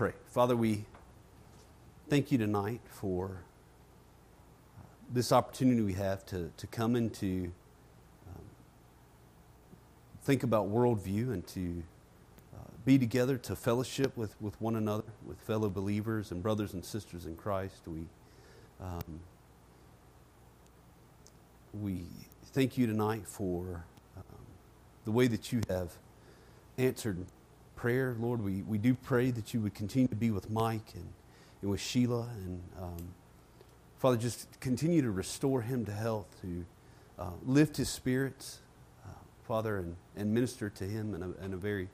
pray. Father, we thank you tonight for this opportunity we have to, to come and to um, think about worldview and to uh, be together to fellowship with, with one another, with fellow believers and brothers and sisters in Christ. We, um, we thank you tonight for um, the way that you have answered prayer. Lord, we, we do pray that you would continue to be with Mike and, and with Sheila. And um, Father, just continue to restore him to health, to uh, lift his spirits, uh, Father, and, and minister to him in a, in a very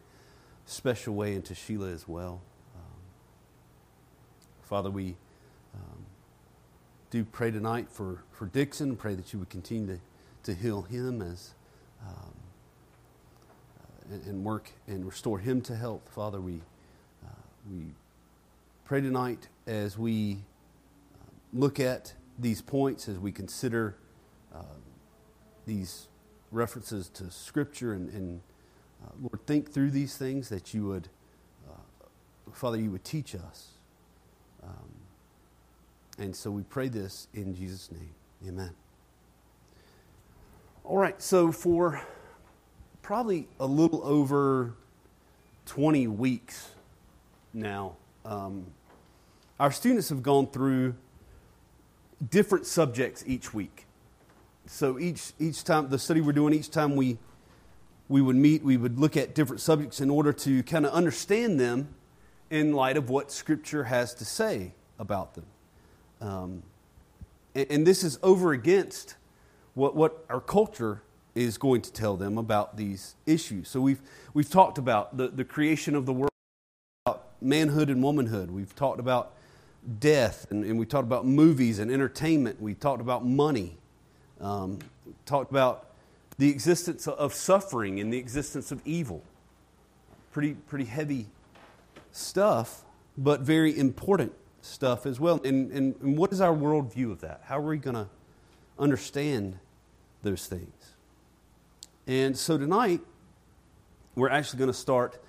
special way and to Sheila as well. Um, Father, we um, do pray tonight for, for Dixon. Pray that you would continue to, to heal him as um, and, and work and restore him to health. Father, we, uh, we pray tonight as we uh, look at these points, as we consider uh, these references to Scripture, and, and uh, Lord, think through these things that you would, uh, Father, you would teach us. Um, and so we pray this in Jesus' name. Amen. All right, so for probably a little over 20 weeks now. Um, our students have gone through different subjects each week. So each, each time, the study we're doing, each time we, we would meet, we would look at different subjects in order to kind of understand them in light of what Scripture has to say about them. Um, and, and this is over against what, what our culture is going to tell them about these issues. So we've, we've talked about the, the creation of the world, about manhood and womanhood. We've talked about death, and, and we talked about movies and entertainment. We talked about money. Um, talked about the existence of suffering and the existence of evil. Pretty, pretty heavy stuff, but very important stuff as well. And, and, and what is our worldview of that? How are we going to understand those things? And so tonight, we're actually going to start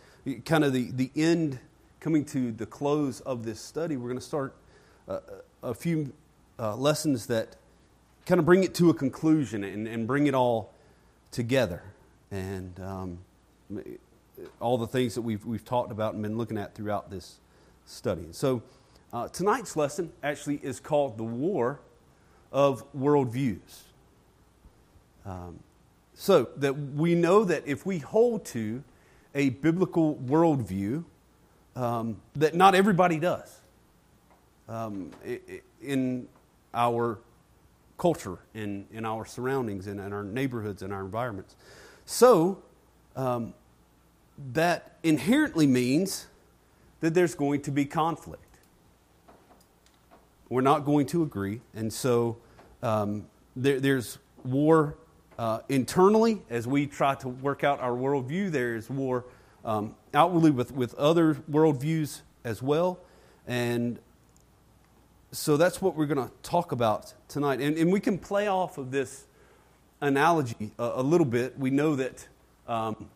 kind of the, the end, coming to the close of this study. We're going to start uh, a few uh, lessons that kind of bring it to a conclusion and, and bring it all together. And um, all the things that we've, we've talked about and been looking at throughout this study. So uh, tonight's lesson actually is called The War of Worldviews. Um, so that we know that if we hold to a biblical worldview, um, that not everybody does um, in our culture, in, in our surroundings, in, in our neighborhoods, in our environments. So um, that inherently means that there's going to be conflict. We're not going to agree, and so um, there, there's war uh, internally, as we try to work out our worldview, there is war um, outwardly with, with other worldviews as well. And so that's what we're going to talk about tonight. And, and we can play off of this analogy a, a little bit. We know that, um,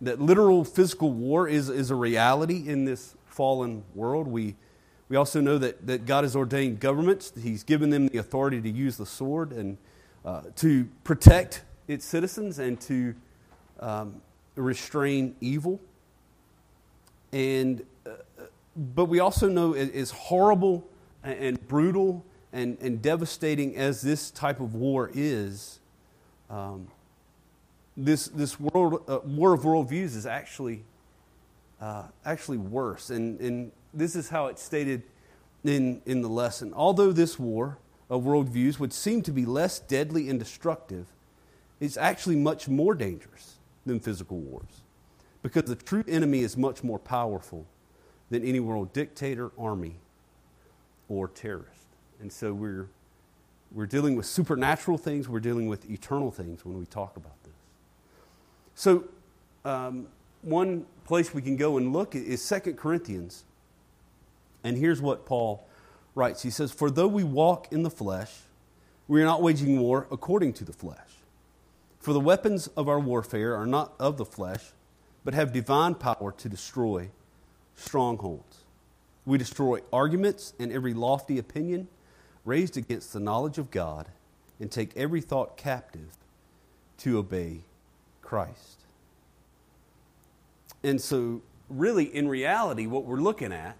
that literal physical war is, is a reality in this fallen world. We, we also know that, that God has ordained governments, He's given them the authority to use the sword. And uh, to protect its citizens and to um, restrain evil. And, uh, but we also know as horrible and brutal and, and devastating as this type of war is, um, this, this world, uh, war of worldviews is actually, uh, actually worse. And, and this is how it's stated in, in the lesson. Although this war of worldviews would seem to be less deadly and destructive, it's actually much more dangerous than physical wars because the true enemy is much more powerful than any world dictator, army, or terrorist. And so we're, we're dealing with supernatural things, we're dealing with eternal things when we talk about this. So, um, one place we can go and look is 2 Corinthians. And here's what Paul writes He says, For though we walk in the flesh, we are not waging war according to the flesh. For the weapons of our warfare are not of the flesh, but have divine power to destroy strongholds. We destroy arguments and every lofty opinion raised against the knowledge of God and take every thought captive to obey Christ. And so, really, in reality, what we're looking at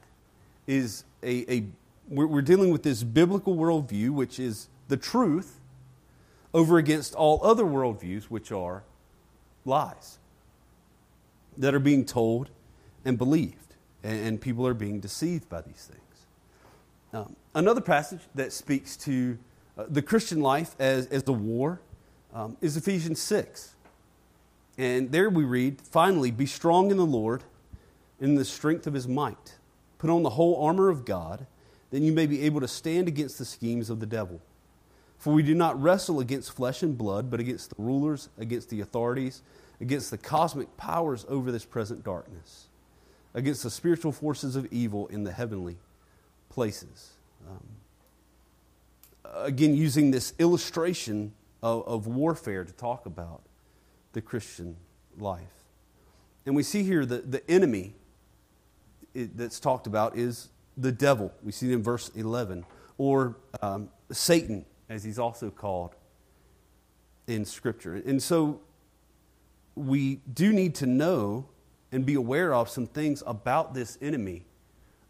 is a, a we're, we're dealing with this biblical worldview, which is the truth, over against all other worldviews, which are lies that are being told and believed, and, and people are being deceived by these things. Um, another passage that speaks to uh, the Christian life as, as a war um, is Ephesians 6. And there we read, finally, be strong in the Lord in the strength of his might. Put on the whole armor of God, then you may be able to stand against the schemes of the devil. For we do not wrestle against flesh and blood, but against the rulers, against the authorities, against the cosmic powers over this present darkness, against the spiritual forces of evil in the heavenly places. Um, again, using this illustration of, of warfare to talk about the Christian life. And we see here that the enemy that's talked about is the devil. We see in verse 11. Or um, Satan, as he's also called in Scripture. And so we do need to know and be aware of some things about this enemy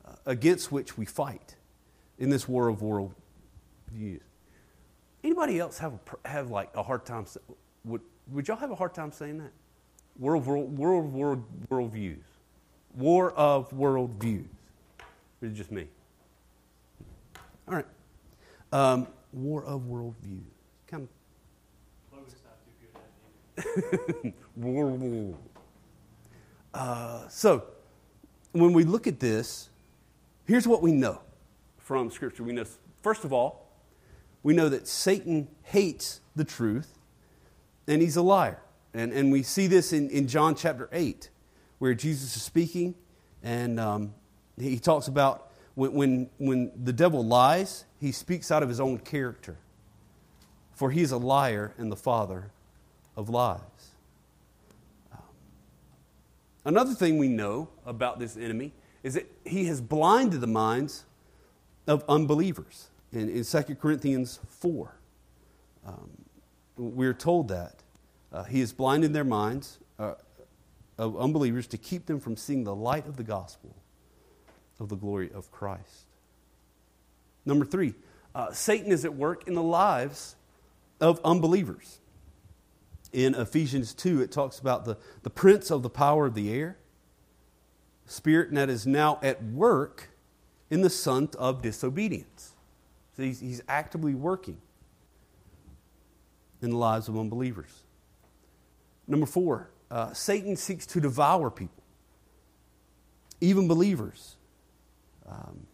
uh, against which we fight in this war of world views. Anybody else have have like a hard time? Would would y'all have a hard time saying that? World world world world world views, war of world views. Or is it just me? All right. Um, war of world views. Kind of. war, war. Uh, so, when we look at this, here's what we know from Scripture. We know, first of all, we know that Satan hates the truth and he's a liar. And, and we see this in, in John chapter 8, where Jesus is speaking, and um, he talks about when, when, when the devil lies, he speaks out of his own character. For he is a liar and the father of lies. Um, another thing we know about this enemy is that he has blinded the minds of unbelievers. In, in 2 Corinthians 4, um, we're told that. Uh, he has blinded their minds uh, of unbelievers to keep them from seeing the light of the gospel of the glory of Christ. Number three, uh, Satan is at work in the lives of unbelievers. In Ephesians 2, it talks about the, the prince of the power of the air, spirit that is now at work in the son of disobedience. So he's, he's actively working in the lives of unbelievers. Number four, uh, Satan seeks to devour people, even believers. Um,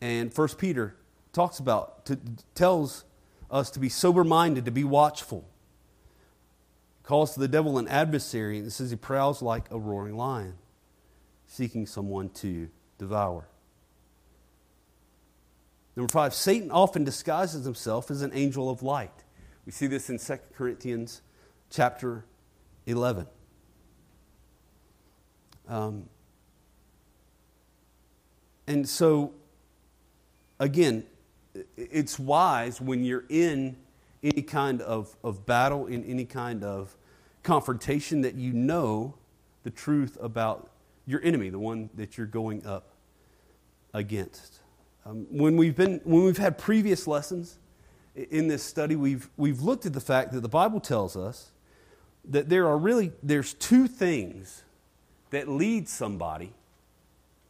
and First Peter talks about, to, tells us to be sober minded, to be watchful. Calls to the devil an adversary, and says he prowls like a roaring lion, seeking someone to devour. Number five, Satan often disguises himself as an angel of light. We see this in 2 Corinthians chapter 11. Um, and so, again, it's wise when you're in any kind of, of battle, in any kind of confrontation, that you know the truth about your enemy, the one that you're going up against. Um, when, we've been, when we've had previous lessons in this study, we've, we've looked at the fact that the Bible tells us that there are really there's two things that lead somebody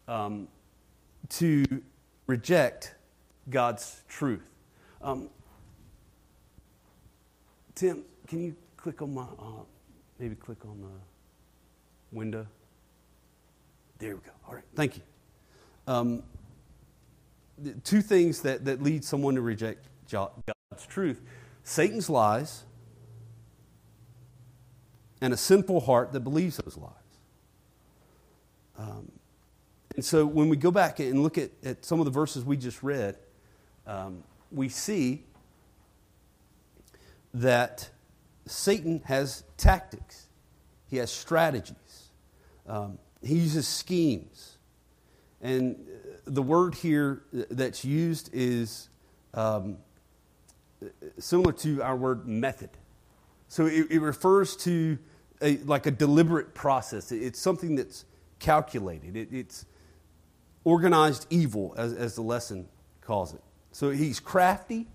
um, to reject God's truth. Um, Tim, can you click on my, uh, maybe click on the window? There we go. All right, thank you. Um, two things that, that lead someone to reject God's truth Satan's lies and a sinful heart that believes those lies. Um, and so when we go back and look at, at some of the verses we just read, um, we see that Satan has tactics, he has strategies, um, he uses schemes And the word here that's used is um, similar to our word method. So it, it refers to a, like a deliberate process. It's something that's calculated. It, it's organized evil, as, as the lesson calls it. So he's crafty,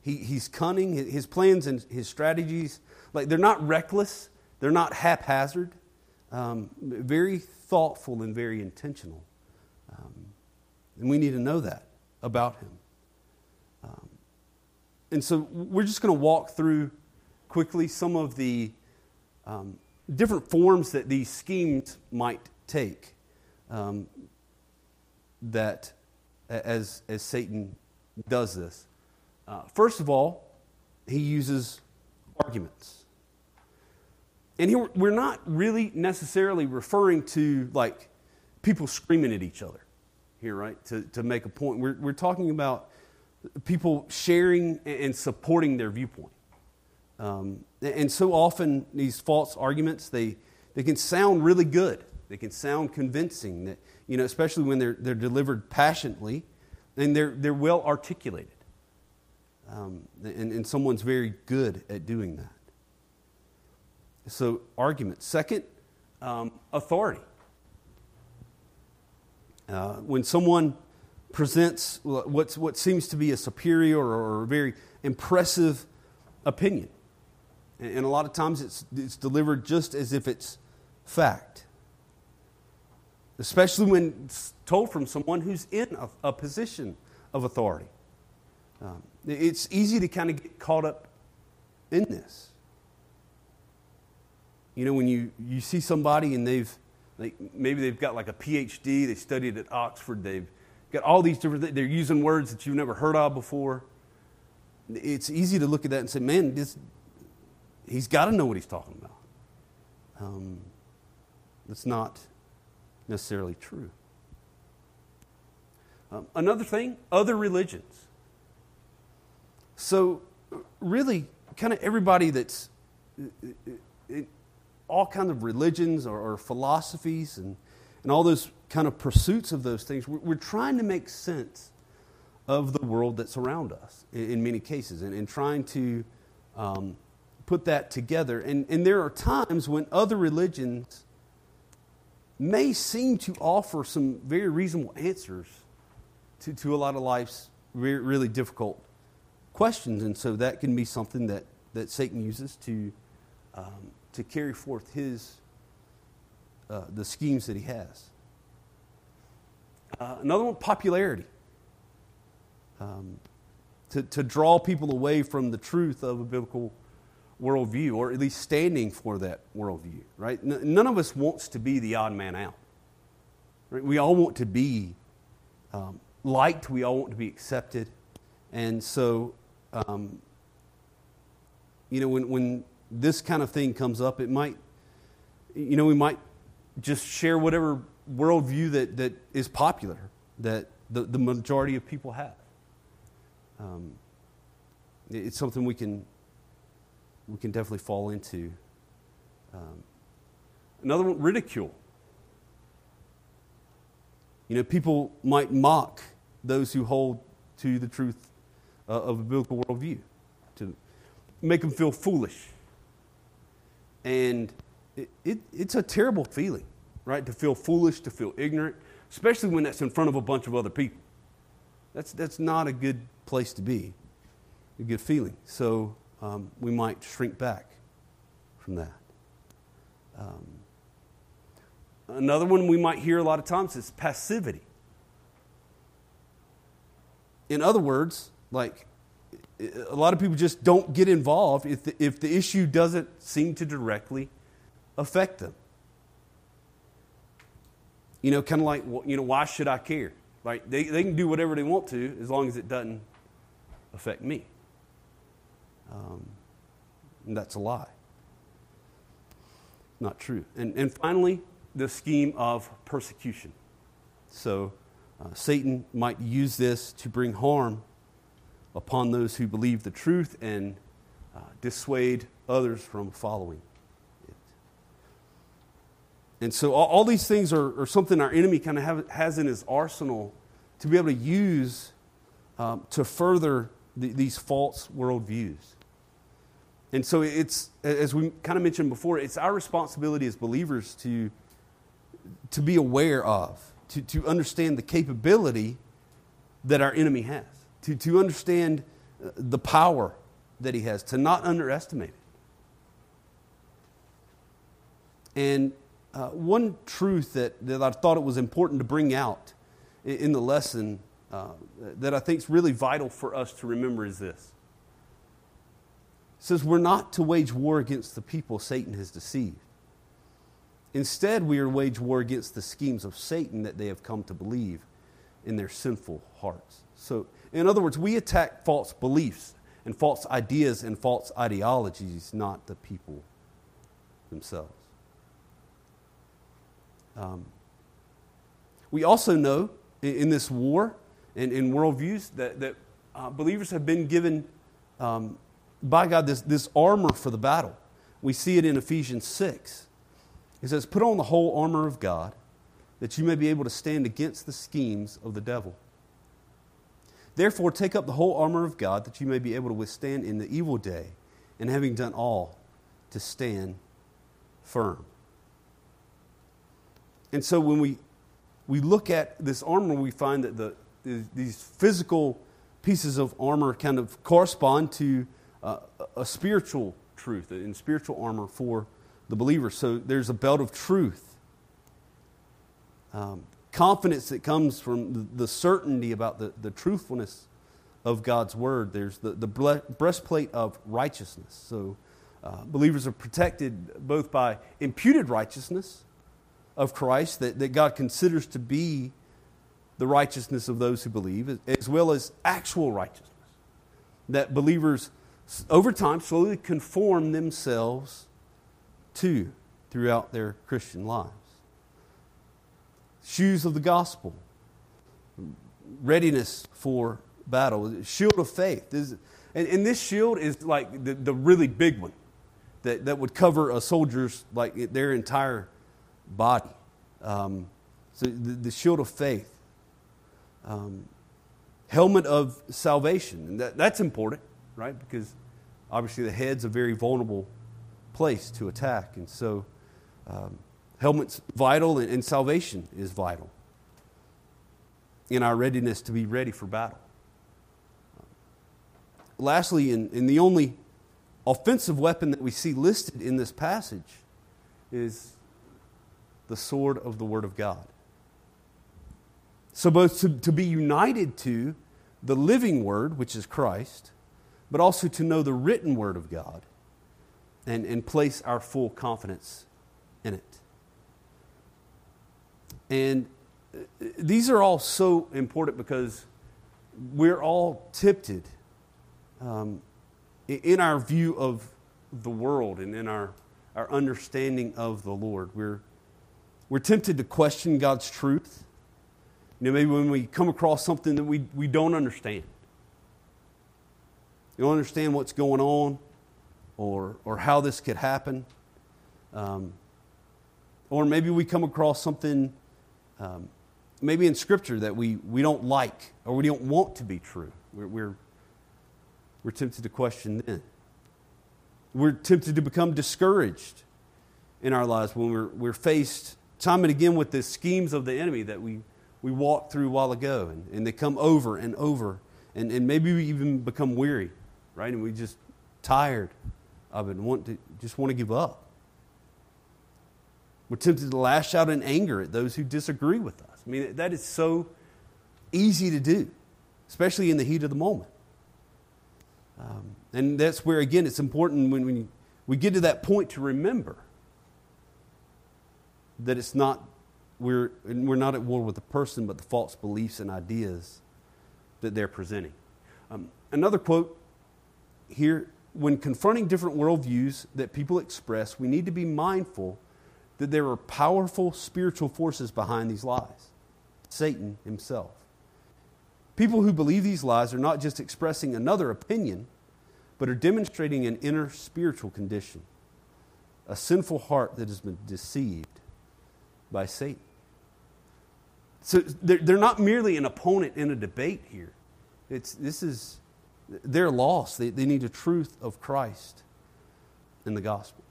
he, he's cunning. His plans and his strategies, like they're not reckless, they're not haphazard, um, very thoughtful and very intentional. Um, and we need to know that about him. Um, and so we're just going to walk through quickly some of the um, different forms that these schemes might take um, that as, as Satan does this. Uh, first of all, he uses arguments. And here we're not really necessarily referring to like people screaming at each other here, right? To, to make a point. We're, we're talking about people sharing and supporting their viewpoint. Um, and so often these false arguments, they, they can sound really good. They can sound convincing, that, you know, especially when they're, they're delivered passionately and they're, they're well articulated. Um, and, and someone's very good at doing that. So, argument. Second, um, authority. Uh, when someone presents what's, what seems to be a superior or a very impressive opinion, and, and a lot of times it's, it's delivered just as if it's fact, especially when it's told from someone who's in a, a position of authority. Um, it's easy to kind of get caught up in this. You know, when you, you see somebody and they've, maybe they've got like a PhD, they studied at Oxford, they've got all these different things, they're using words that you've never heard of before. It's easy to look at that and say, man, this, he's got to know what he's talking about. Um, that's not necessarily true. Um, another thing, other religions. So, really, kind of everybody that's in all kinds of religions or, or, philosophies and, and all those kind of pursuits of those things, we're, we're trying to make sense of the world that's around us in, in many cases and, and trying to um, put that together. And, and there are times when other religions may seem to offer some very reasonable answers to, to a lot of life's really, really difficult questions. And so that can be something that, that Satan uses to, um, to carry forth his, uh, the schemes that he has. Uh, another one, popularity. Um, to, to draw people away from the truth of a biblical worldview, or at least standing for that worldview, right? None of us wants to be the odd man out. Right? We all want to be um, liked, we all want to be accepted. And so um, you know, when, when this kind of thing comes up, it might, you know, we might just share whatever worldview that, that is popular, that the, the majority of people have. Um, it's something we can, we can definitely fall into. Um, another one, ridicule. You know, people might mock those who hold to the truth uh, of a biblical worldview, to make them feel foolish. And it, it, it's a terrible feeling, right? To feel foolish, to feel ignorant, especially when that's in front of a bunch of other people. That's, that's not a good place to be, a good feeling. So um, we might shrink back from that. Um, another one we might hear a lot of times is passivity. In other words, like, a lot of people just don't get involved if the, if the issue doesn't seem to directly affect them. You know, kind of like, you know, why should I care? Like, They, they can do whatever they want to as long as it doesn't affect me. Um, that's a lie. Not true. And, and finally, the scheme of persecution. So, uh, Satan might use this to bring harm upon those who believe the truth and uh, dissuade others from following it. And so all, all these things are, are, something our enemy kind of has in his arsenal to be able to use um, to further the, these false worldviews. And so it's, as we kind of mentioned before, it's our responsibility as believers to, to be aware of, to, to understand the capability that our enemy has, to, to understand uh, the power that he has, to not underestimate it. And uh, one truth that, that I thought it was important to bring out in, the lesson uh, that I think is really vital for us to remember is this. Says, We're not to wage war against the people Satan has deceived. Instead, we are wage war against the schemes of Satan that they have come to believe in their sinful hearts. So, in other words, we attack false beliefs and false ideas and false ideologies, not the people themselves. Um, we also know in, in, this war and in worldviews that, that uh, believers have been given um, by God this, this armor for the battle. We see it in Ephesians 6. It says, Put on the whole armor of God that you may be able to stand against the schemes of the devil. Therefore, take up the whole armor of God that you may be able to withstand in the evil day, and having done all, to stand firm. And so when we, we look at this armor, we find that the, these physical pieces of armor kind of correspond to uh, a spiritual truth and spiritual armor for the believer. So there's a belt of truth, um, confidence that comes from the, certainty about the, the truthfulness of God's word. There's the, the breastplate of righteousness. So uh, believers are protected both by imputed righteousness of Christ that, that God considers to be the righteousness of those who believe, as well as actual righteousness that believers over time slowly conform themselves to throughout their Christian lives. Shoes of the gospel, readiness for battle, shield of faith. And, and this shield is like the, the really big one that, that would cover a soldier's, like their entire body. Um, so the, shield of faith. Um, helmet of salvation. And that, that's important, right? Because obviously the head's a very vulnerable place to attack. And so um, helmet's vital and, and salvation is vital in our readiness to be ready for battle. Lastly, in, in the only offensive weapon that we see listed in this passage is the sword of the Word of God. So, both to, to be united to the living Word, which is Christ, but also to know the written Word of God and, and place our full confidence in it. And uh, these are all so important because we're all tempted um, in our view of the world and in our, our understanding of the Lord. We're, we're tempted to question God's truth. You know, maybe when we come across something that we, we don't understand. You don't understand what's going on or, or how this could happen. Um, or maybe we come across something, um, maybe in Scripture, that we, we don't like or we don't want to be true. We're, we're, we're tempted to question then. We're tempted to become discouraged in our lives when we're, we're faced time and again with the schemes of the enemy that we, we walked through a while ago. And, and they come over and over. And, and maybe we even become weary, right? And we just tired of it and want to, just want to give up. We're tempted to lash out in anger at those who disagree with us. I mean, that is so easy to do, especially in the heat of the moment. Um, and that's where, again, it's important when we, we get to that point to remember that it's not, we're, we're not at war with the person, but the false beliefs and ideas that they're presenting. Um, another quote here when confronting different worldviews that people express, we need to be mindful that there are powerful spiritual forces behind these lies Satan himself. People who believe these lies are not just expressing another opinion, but are demonstrating an inner spiritual condition, a sinful heart that has been deceived by Satan. So they're, not merely an opponent in a debate here. It's, this is, they're lost. They, they need the truth of Christ in the gospel.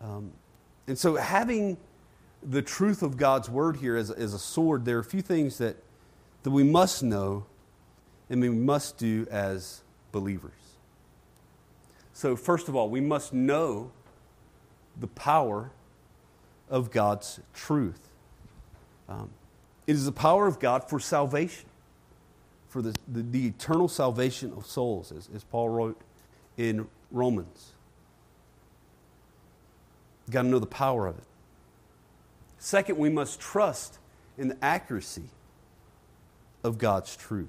Um, and so, having the truth of God's word here as, as a sword, there are a few things that, that we must know and we must do as believers. So, first of all, we must know the power of God's truth. Um, it is the power of God for salvation, for the, the, the eternal salvation of souls, as, as Paul wrote in Romans. You've got to know the power of it. Second, we must trust in the accuracy of God's truth.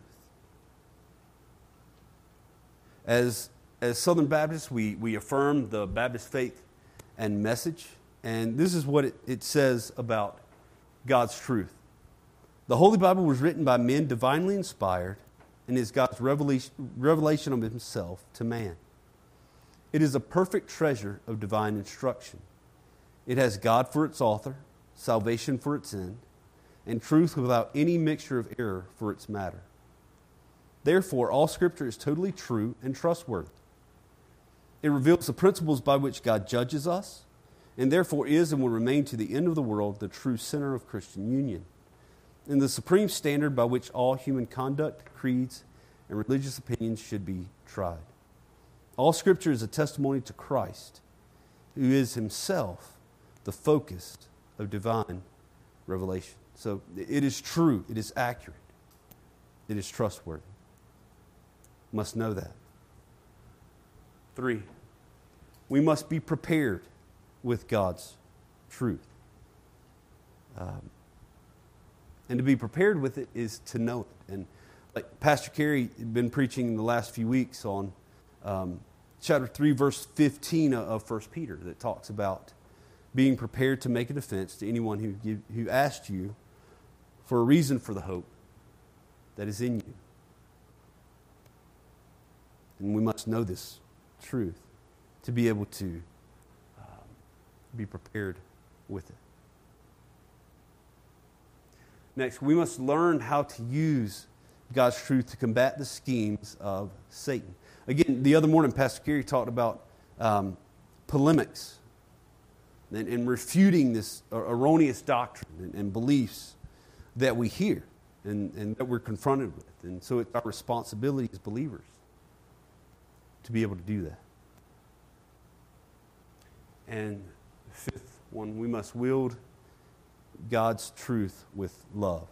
As, as Southern Baptists, we, we affirm the Baptist faith and message, and this is what it, it says about God's truth. The Holy Bible was written by men divinely inspired and is God's revelation, of Himself to man. It is a perfect treasure of divine instruction. It has God for its author, salvation for its end, and truth without any mixture of error for its matter. Therefore, all Scripture is totally true and trustworthy. It reveals the principles by which God judges us, and therefore is and will remain to the end of the world the true center of Christian union, and the supreme standard by which all human conduct, creeds, and religious opinions should be tried. All Scripture is a testimony to Christ, who is Himself the focus of divine revelation. So it is true, it is accurate, it is trustworthy. Must know that. Three, we must be prepared with God's truth. Um, and to be prepared with it is to know it. And like Pastor Carey had been preaching the last few weeks on um, chapter 3, verse 15 of 1 Peter, that talks about being prepared to make a defense to anyone who, give, who asked you for a reason for the hope that is in you. And we must know this truth to be able to um, be prepared with it. Next, we must learn how to use God's truth to combat the schemes of Satan. Again, the other morning, Pastor Kerry talked about um, polemics and, and refuting this erroneous doctrine and, and, beliefs that we hear and, and that we're confronted with. And so it's our responsibility as believers to be able to do that. And fifth one, we must wield God's truth with love.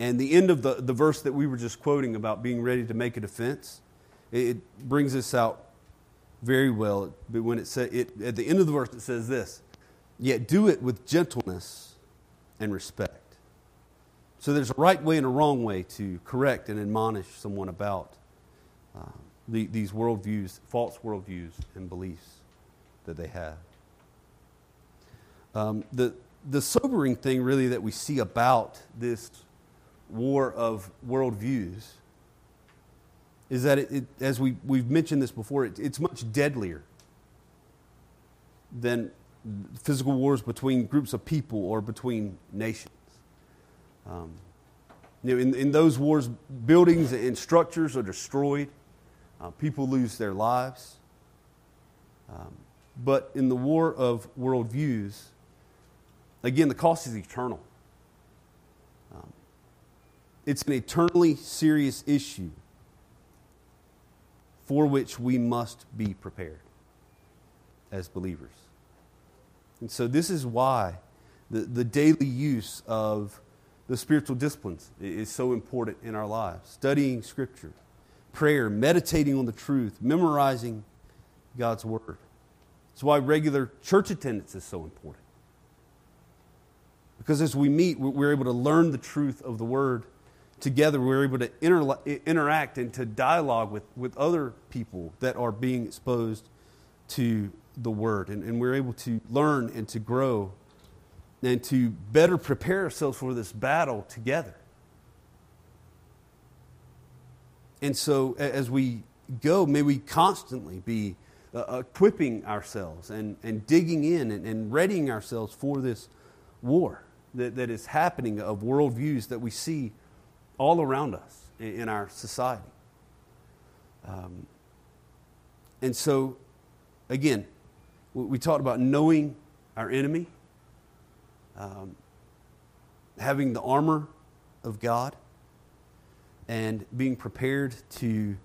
And the end of the, the verse that we were just quoting about being ready to make a defense, it, it brings us out very well. But when it said it at the end of the verse, it says this: "Yet do it with gentleness and respect." So there's a right way and a wrong way to correct and admonish someone about uh, the, these worldviews, false worldviews and beliefs that they have. Um, the the sobering thing, really, that we see about this war of worldviews is that, it, it, as we, we've mentioned this before, it, it's much deadlier than physical wars between groups of people or between nations. Um, you know, in, in those wars, buildings and structures are destroyed, uh, people lose their lives. Um, but in the war of worldviews, again, the cost is eternal. Um, it's an eternally serious issue for which we must be prepared as believers. And so, this is why the, the daily use of the spiritual disciplines is so important in our lives. Studying Scripture, prayer, meditating on the truth, memorizing God's Word. That's why regular church attendance is so important. Because as we meet, we're able to learn the truth of the Word. Together we're able to inter- interact and to dialogue with, with other people that are being exposed to the word. And, and we're able to learn and to grow and to better prepare ourselves for this battle together. And so as we go may we constantly be uh, equipping ourselves and, and digging in and, and readying ourselves for this war that, that is happening of worldviews that we see all around us in, in our society. Um, and so, again, we, we talked about knowing our enemy, um, having the armor of God, and being prepared to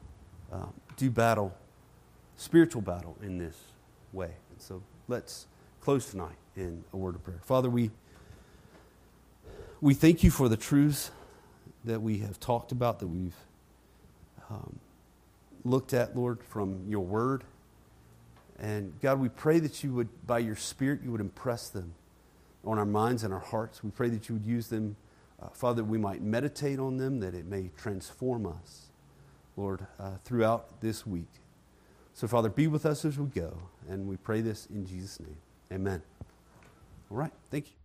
um, do battle, spiritual battle in this way. And so let's close tonight in a word of prayer. Father, we, we thank you for the truths that we have talked about, that we've um, looked at, Lord, from your word. And God, we pray that you would, by your Spirit, you would impress them on our minds and our hearts. We pray that you would use them, uh, Father, we might meditate on them, that it may transform us, Lord, uh, throughout this week. So, Father, be with us as we go. And we pray this in Jesus' name. Amen. All right. Thank you.